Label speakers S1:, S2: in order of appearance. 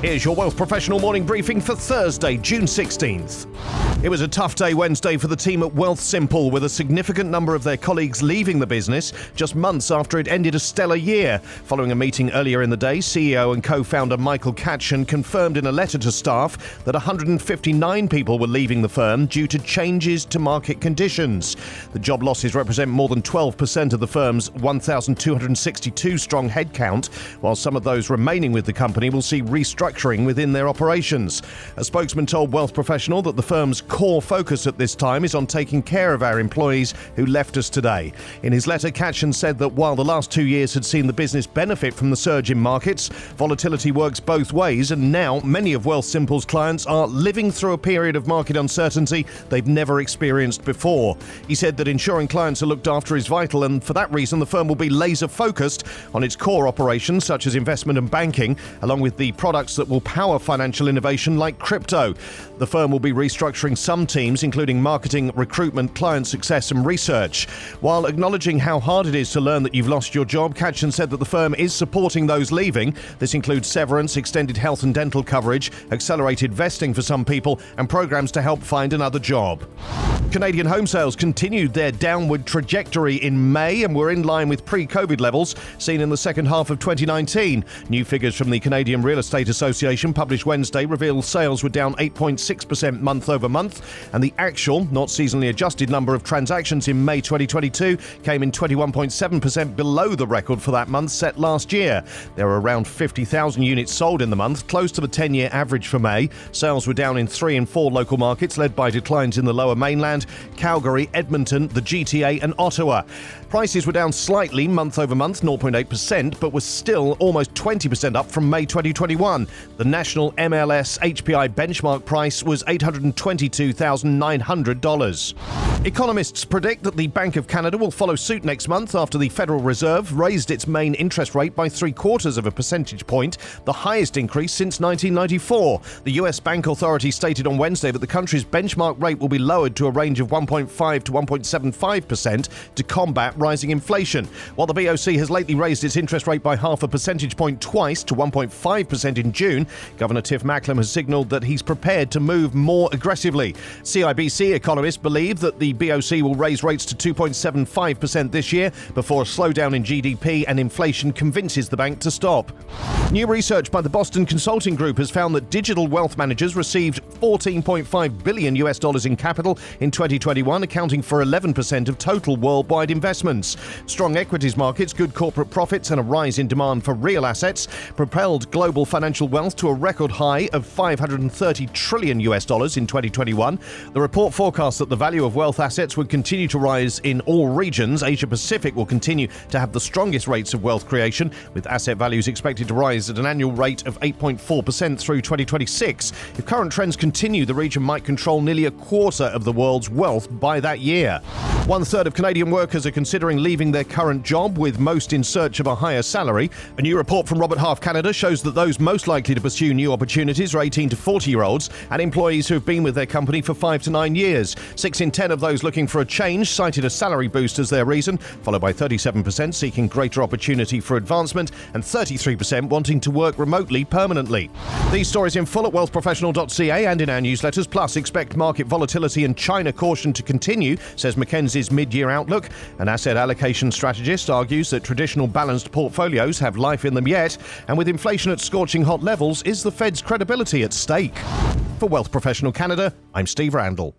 S1: Here's your Wealth Professional morning briefing for Thursday, June 16th. It was a tough day Wednesday for the team at Wealthsimple, with a significant number of their colleagues leaving the business just months after it ended a stellar year. Following a meeting earlier in the day, CEO and co founder Michael Katchen confirmed in a letter to staff that 159 people were leaving the firm due to changes to market conditions. The job losses represent more than 12% of the firm's 1,262 strong headcount, while some of those remaining with the company will see restructuring within their operations. A spokesman told Wealth Professional that the firm's core focus at this time is on taking care of our employees who left us today. In his letter, Katchen said that while the last two years had seen the business benefit from the surge in markets, volatility works both ways, and now many of Wealthsimple's clients are living through a period of market uncertainty they've never experienced before. He said that ensuring clients are looked after is vital, and for that reason, the firm will be laser focused on its core operations, such as investment and banking, along with the products that will power financial innovation like crypto. The firm will be restructuring some teams, including marketing, recruitment, client success, and research. While acknowledging how hard it is to learn that you've lost your job, Katchen said that the firm is supporting those leaving. This includes severance, extended health and dental coverage, accelerated vesting for some people, and programs to help find another job. Canadian home sales continued their downward trajectory in May and were in line with pre COVID levels seen in the second half of 2019. New figures from the Canadian Real Estate Association published Wednesday reveal sales were down 8.6% month over month, and the actual, not seasonally adjusted, number of transactions in May 2022 came in 21.7% below the record for that month set last year. There were around 50,000 units sold in the month, close to the 10 year average for May. Sales were down in three and four local markets, led by declines in the lower mainland, Calgary, Edmonton, the GTA, and Ottawa. Prices were down slightly month over month, 0.8%, but were still almost 20% up from May 2021. The national MLS HPI benchmark price was $822,900. Economists predict that the Bank of Canada will follow suit next month after the Federal Reserve raised its main interest rate by three quarters of a percentage point, the highest increase since 1994. The US Bank Authority stated on Wednesday that the country's benchmark rate will be lowered to a range of 1.5 to 1.75% to combat rising inflation. While the BOC has lately raised its interest rate by half a percentage point twice to 1.5% in June, Governor Tiff Macklem has signalled that he's prepared to move more aggressively. CIBC economists believe that the BOC will raise rates to 2.75% this year before a slowdown in GDP and inflation convinces the bank to stop. New research by the Boston Consulting Group has found that digital wealth managers received 14.5 billion US dollars in capital in 2021, accounting for 11% of total worldwide investments. Strong equities markets, good corporate profits, and a rise in demand for real assets propelled global financial wealth to a record high of 530 trillion US dollars in 2021. The report forecasts that the value of wealth assets would continue to rise in all regions. Asia Pacific will continue to have the strongest rates of wealth creation, with asset values expected to rise at an annual rate of 8.4% through 2026. If current trends continue, the region might control nearly a quarter of the world's wealth by that year. One third of Canadian workers are considering leaving their current job, with most in search of a higher salary. A new report from Robert Half Canada shows that those most likely to pursue new opportunities are 18 to 40 year olds and employees who have been with their company for five to nine years. Six in 10 of those looking for a change cited a salary boost as their reason, followed by 37% seeking greater opportunity for advancement and 33% wanting to work remotely permanently. These stories in full at wealthprofessional.ca and in our newsletters. Plus, expect market volatility and China caution to continue, says Mackenzie's mid year outlook. An asset allocation strategist argues that traditional balanced portfolios have life in them yet, and with inflation at scorching hot levels, is the Fed's credibility at stake? For Wealth Professional Canada, I'm Steve Randall.